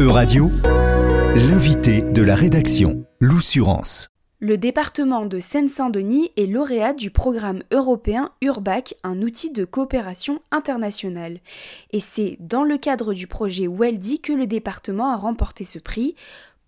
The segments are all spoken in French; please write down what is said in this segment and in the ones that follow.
E-Radio, l'invité de la rédaction, l'Oussurance. Le département de Seine-Saint-Denis est lauréat du programme européen URBAC, un outil de coopération internationale. Et c'est dans le cadre du projet WELDY que le département a remporté ce prix.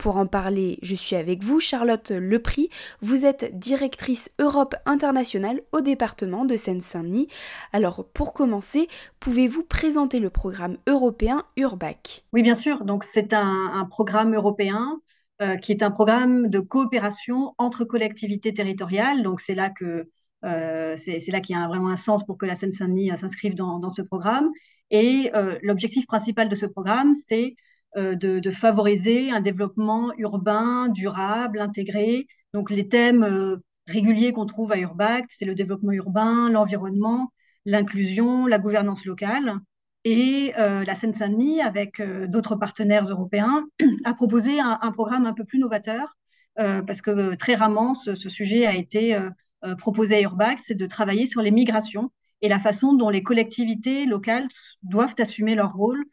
Pour en parler, je suis avec vous, Charlotte Lepris. Vous êtes directrice Europe internationale au département de Seine-Saint-Denis. Alors, pour commencer, pouvez-vous présenter le programme européen URBAC? Oui, bien sûr. Donc, c'est un, programme européen euh, qui est un programme de coopération entre collectivités territoriales. Donc, c'est là que euh, c'est là qu'il y a vraiment un sens pour que la Seine-Saint-Denis euh, s'inscrive dans, ce programme. Et l'objectif principal de ce programme, c'est euh, de, favoriser un développement urbain, durable, intégré. Donc les thèmes euh, réguliers qu'on trouve à Urbact, c'est le développement urbain, l'environnement, l'inclusion, la gouvernance locale. Et euh, la Seine-Saint-Denis, avec d'autres partenaires européens, a proposé un, programme un peu plus novateur, parce que très rarement, ce, sujet a été proposé à Urbact, c'est de travailler sur les migrations et la façon dont les collectivités locales doivent assumer leur rôle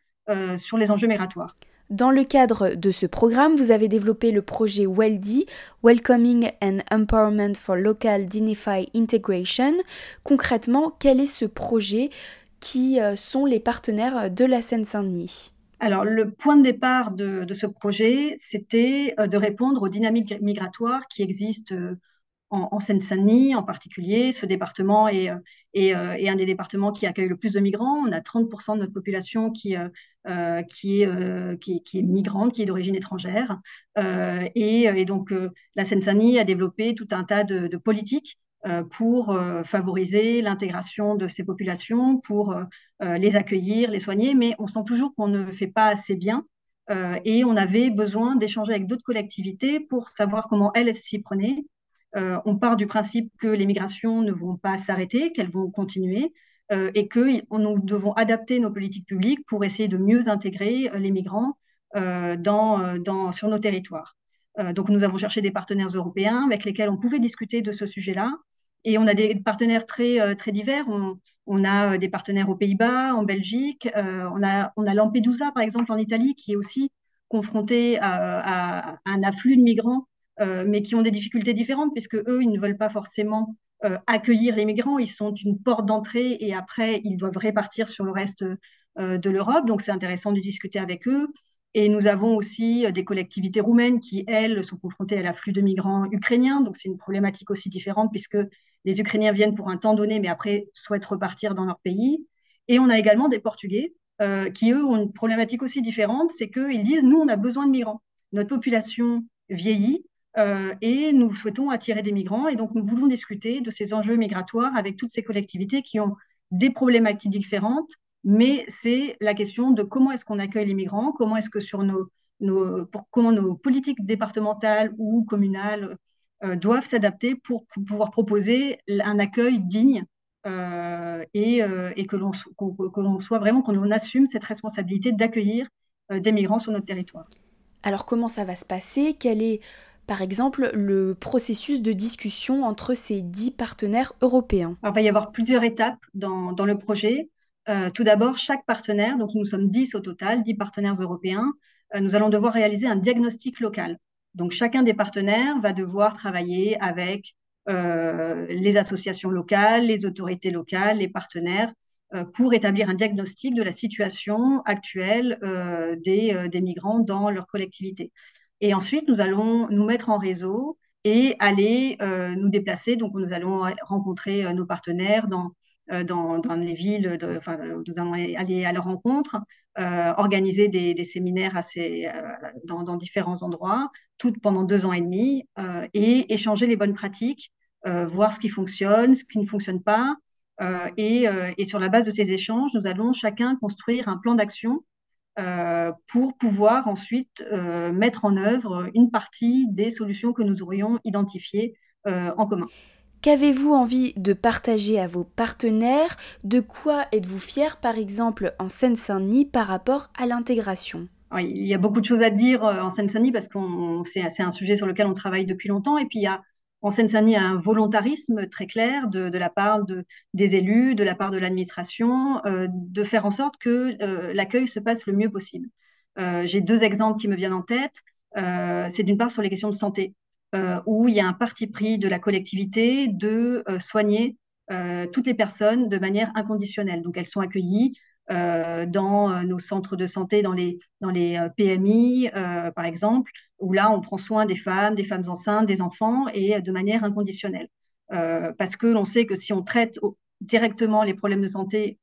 sur les enjeux migratoires. Dans le cadre de ce programme, vous avez développé le projet WELDY, Welcoming and Empowerment for Local Dinify Integration. Concrètement, quel est ce projet Qui euh, sont les partenaires de la Seine-Saint-Denis? Alors, le point de départ de, ce projet, c'était euh, de répondre aux dynamiques migratoires qui existent euh, en, Seine-Saint-Denis en particulier. Ce département est, est, un des départements qui accueille le plus de migrants. On a 30% de notre population qui, euh, qui, est, euh, qui, qui, est migrante, qui est d'origine étrangère. Euh, et, donc, la Seine-Saint-Denis a développé tout un tas de, politiques pour favoriser l'intégration de ces populations, pour les accueillir, les soigner, mais on sent toujours qu'on ne fait pas assez bien. et on avait besoin d'échanger avec d'autres collectivités pour savoir comment elles s'y prenaient. on part du principe que les migrations ne vont pas s'arrêter, qu'elles vont continuer, euh, et que nous devons adapter nos politiques publiques pour essayer de mieux intégrer euh, les migrants euh, dans, sur nos territoires. donc nous avons cherché des partenaires européens avec lesquels on pouvait discuter de ce sujet-là. Et on a des partenaires très, très divers. On, a des partenaires aux Pays-Bas, en Belgique. on, a, on a Lampedusa, par exemple, en Italie, qui est aussi confronté à, à un afflux de migrants, mais qui ont des difficultés différentes, puisque eux, ils ne veulent pas forcément euh, accueillir les migrants. Ils sont une porte d'entrée et après, ils doivent répartir sur le reste euh, de l'Europe. Donc, c'est intéressant de discuter avec eux. Et nous avons aussi euh, des collectivités roumaines qui, elles, sont confrontées à l'afflux de migrants ukrainiens. Donc, c'est une problématique aussi différente puisque les Ukrainiens viennent pour un temps donné, mais après souhaitent repartir dans leur pays. Et on a également des Portugais qui, eux, ont une problématique aussi différente. C'est qu'ils disent, nous, on a besoin de migrants. Notre population vieillit euh, et nous souhaitons attirer des migrants. Et donc, nous voulons discuter de ces enjeux migratoires avec toutes ces collectivités qui ont des problématiques différentes. Mais c'est la question de comment est-ce qu'on accueille les migrants, comment est-ce que sur nos, nos, comment nos politiques départementales ou communales euh, doivent s'adapter pour, pouvoir proposer un accueil digne euh, et, et, que l'on soit vraiment, qu'on assume cette responsabilité d'accueillir des migrants sur notre territoire. Alors comment ça va se passer? Quel est par exemple, le processus de discussion entre ces dix partenaires européens Il va y avoir plusieurs étapes dans, le projet. Euh, tout d'abord, chaque partenaire, donc nous sommes dix au total, dix partenaires européens, euh, nous allons devoir réaliser un diagnostic local. Donc chacun des partenaires va devoir travailler avec euh, les associations locales, les autorités locales, les partenaires, pour établir un diagnostic de la situation actuelle des, migrants dans leur collectivité. Et ensuite, nous allons nous mettre en réseau et aller euh, nous déplacer. Donc, nous allons rencontrer euh, nos partenaires dans, euh, dans, dans, les villes, enfin, nous allons aller à leur rencontre, organiser des, séminaires dans, différents endroits, tout pendant deux ans et demi, et échanger les bonnes pratiques, voir ce qui fonctionne, ce qui ne fonctionne pas. Et, sur la base de ces échanges, nous allons chacun construire un plan d'action pour pouvoir ensuite euh, mettre en œuvre une partie des solutions que nous aurions identifiées euh, en commun. Qu'avez-vous envie de partager à vos partenaires? De quoi êtes-vous fier, par exemple, en Seine-Saint-Denis par rapport à l'intégration? Il y a beaucoup de choses à dire en Seine-Saint-Denis parce que c'est un sujet sur lequel on travaille depuis longtemps. Et puis, il y a en Seine-Saint-Denis, un volontarisme très clair de, la part de, des élus, de la part de l'administration, euh, de faire en sorte que euh, l'accueil se passe le mieux possible. j'ai deux exemples qui me viennent en tête. c'est d'une part sur les questions de santé, où il y a un parti pris de la collectivité de soigner toutes les personnes de manière inconditionnelle. Donc elles sont accueillies euh, dans euh, nos centres de santé, dans les, euh, PMI, par exemple, où là, on prend soin des femmes, des femmes enceintes, des enfants, et de manière inconditionnelle. parce que l'on sait que si on traite directement les problèmes de santé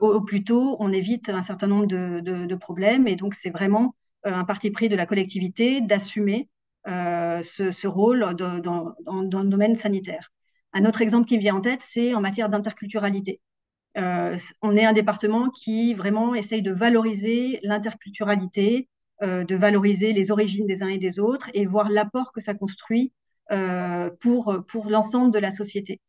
au, plus tôt, on évite un certain nombre de, problèmes. Et donc, c'est vraiment un parti pris de la collectivité d'assumer ce, rôle dans, dans, dans, le domaine sanitaire. Un autre exemple qui me vient en tête, c'est en matière d'interculturalité. Euh, on est un département qui vraiment essaye de valoriser l'interculturalité, euh, de valoriser les origines des uns et des autres et voir l'apport que ça construit euh, pour, pour l'ensemble de la société.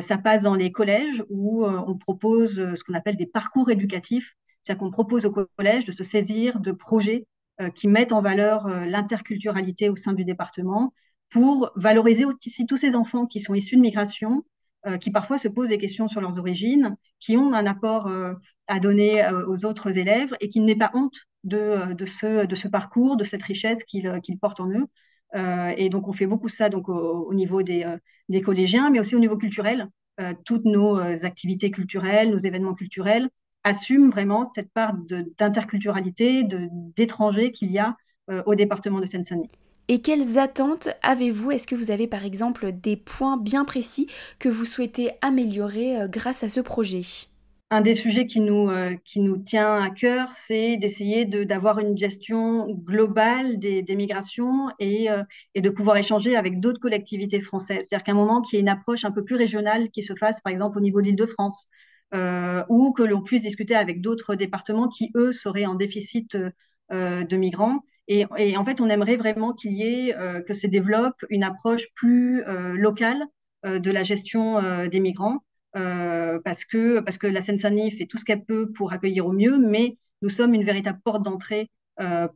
ça passe dans les collèges où on propose ce qu'on appelle des parcours éducatifs, c'est-à-dire qu'on propose au collège de se saisir de projets qui mettent en valeur l'interculturalité au sein du département pour valoriser aussi tous ces enfants qui sont issus de migration euh, qui parfois se posent des questions sur leurs origines, qui ont un apport euh, à donner euh, aux autres élèves et qui n'aient pas honte de, ce, parcours, de cette richesse qu'ils portent en eux. et donc, on fait beaucoup ça au, niveau des, des, collégiens, mais aussi au niveau culturel. toutes nos activités culturelles, nos événements culturels assument vraiment cette part d'interculturalité, d'étrangers qu'il y a au département de Seine-Saint-Denis. Et quelles attentes avez-vous? Est-ce que vous avez par exemple des points bien précis que vous souhaitez améliorer euh, grâce à ce projet? Un des sujets qui nous, euh, qui nous tient à cœur, c'est d'essayer d'avoir une gestion globale des, migrations et, euh, et, de pouvoir échanger avec d'autres collectivités françaises. C'est-à-dire qu'à un moment, qu'il y ait une approche un peu plus régionale qui se fasse, par exemple, au niveau de l'Île-de-France, ou que l'on puisse discuter avec d'autres départements qui, eux, seraient en déficit de migrants et, en fait, on aimerait vraiment qu'il y ait, euh, que se développe une approche plus euh, locale euh, de la gestion des migrants, parce, que, parce que la Seine-Saint-Denis fait tout ce qu'elle peut pour accueillir au mieux, mais nous sommes une véritable porte d'entrée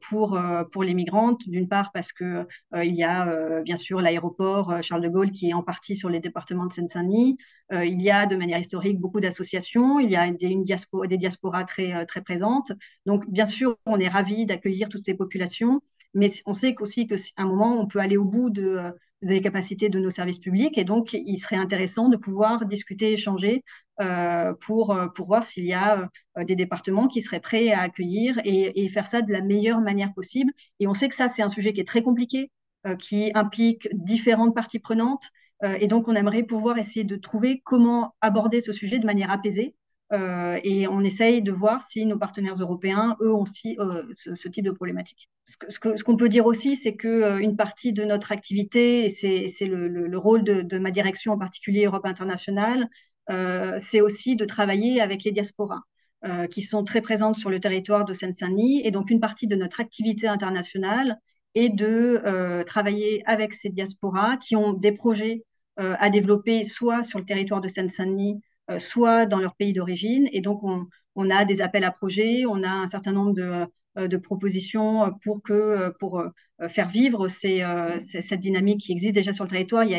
pour, euh, pour les migrantes, d'une part parce que euh, il y a bien sûr l'aéroport Charles de Gaulle qui est en partie sur les départements de Seine-Saint-Denis. il y a de manière historique beaucoup d'associations, il y a des, une des diasporas très, très présentes. Donc bien sûr, on est ravis d'accueillir toutes ces populations, mais on sait aussi qu'à un moment, on peut aller au bout de, des capacités de nos services publics. Et donc, il serait intéressant de pouvoir discuter, échanger euh, pour, euh, pour voir s'il y a euh, des départements qui seraient prêts à accueillir et, et, faire ça de la meilleure manière possible. Et on sait que ça, c'est un sujet qui est très compliqué, qui implique différentes parties prenantes. et donc, on aimerait pouvoir essayer de trouver comment aborder ce sujet de manière apaisée euh, et on essaye de voir si nos partenaires européens, eux, ont aussi euh, ce, type de problématique. Ce qu'on ce peut dire aussi, c'est qu'une euh, partie de notre activité, et c'est le, le, rôle de, de, ma direction en particulier Europe internationale, c'est aussi de travailler avec les diasporas. qui sont très présentes sur le territoire de Seine-Saint-Denis. Et donc, une partie de notre activité internationale est de travailler avec ces diasporas qui ont des projets à développer soit sur le territoire de Seine-Saint-Denis, soit dans leur pays d'origine. Et donc, on, a des appels à projets, on a un certain nombre de, euh, propositions pour, que, pour euh, faire vivre cette dynamique qui existe déjà sur le territoire. Il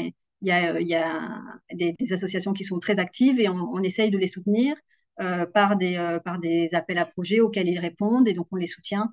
y a, il y a, des, associations qui sont très actives et on, essaye de les soutenir par, des, par des appels à projets auxquels ils répondent et donc on les soutient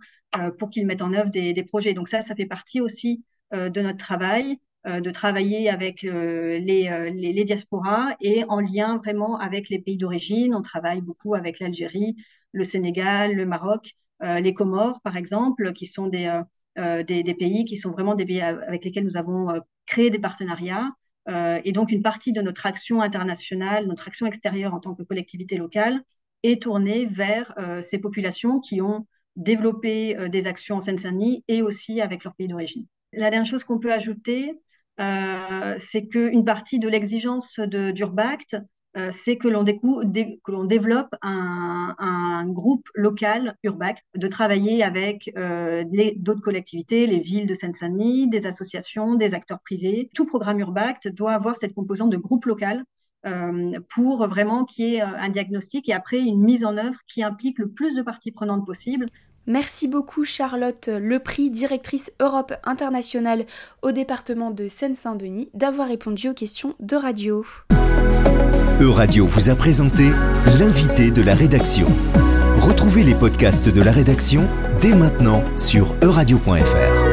pour qu'ils mettent en œuvre des, des, projets. Donc ça, ça fait partie aussi de notre travail. Euh, de travailler avec euh, les, euh, les, les, diasporas et en lien vraiment avec les pays d'origine. On travaille beaucoup avec l'Algérie, le Sénégal, le Maroc, les Comores, par exemple, qui sont des, des, des, pays qui sont vraiment des pays avec lesquels nous avons créé des partenariats. et donc, une partie de notre action internationale, notre action extérieure en tant que collectivité locale, est tournée vers ces populations qui ont développé des actions en Seine-Saint-Denis et aussi avec leur pays d'origine. La dernière chose qu'on peut ajouter, euh, c'est qu'une partie de l'exigence d'Urbact, euh, c'est que l'on développe un, groupe local Urbact, de travailler avec euh, d'autres collectivités, les villes de Seine-Saint-Denis, des associations, des acteurs privés. Tout programme Urbact doit avoir cette composante de groupe local pour vraiment qu'il y ait un diagnostic et après une mise en œuvre qui implique le plus de parties prenantes possible Merci beaucoup Charlotte Lepris, directrice Europe internationale au département de Seine-Saint-Denis, d'avoir répondu aux questions de radio. Euradio vous a présenté l'invité de la rédaction. Retrouvez les podcasts de la rédaction dès maintenant sur euradio.fr.